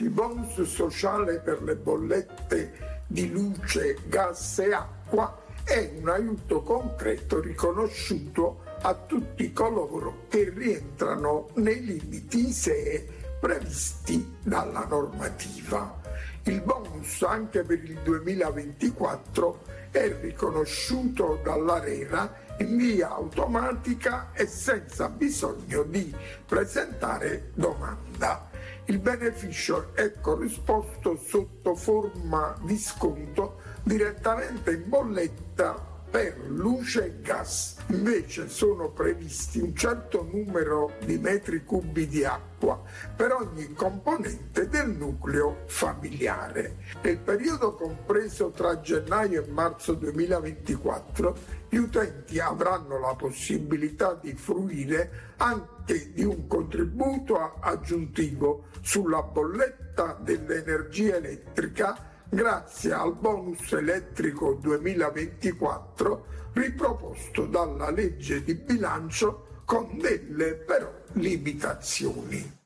Il bonus sociale per le bollette di luce, gas e acqua è un aiuto concreto riconosciuto a tutti coloro che rientrano nei limiti ISEE previsti dalla normativa. Il bonus anche per il 2024 è riconosciuto dall'Arena in via automatica e senza bisogno di presentare domanda. Il beneficio è corrisposto sotto forma di sconto direttamente in bolletta per luce e gas. Invece sono previsti un certo numero di metri cubi di acqua per ogni componente del nucleo familiare. Nel periodo compreso tra gennaio e marzo 2024 gli utenti avranno la possibilità di fruire anche di un contributo aggiuntivo sulla bolletta dell'energia elettrica grazie al bonus elettrico 2024 riproposto dalla legge di bilancio con delle però limitazioni.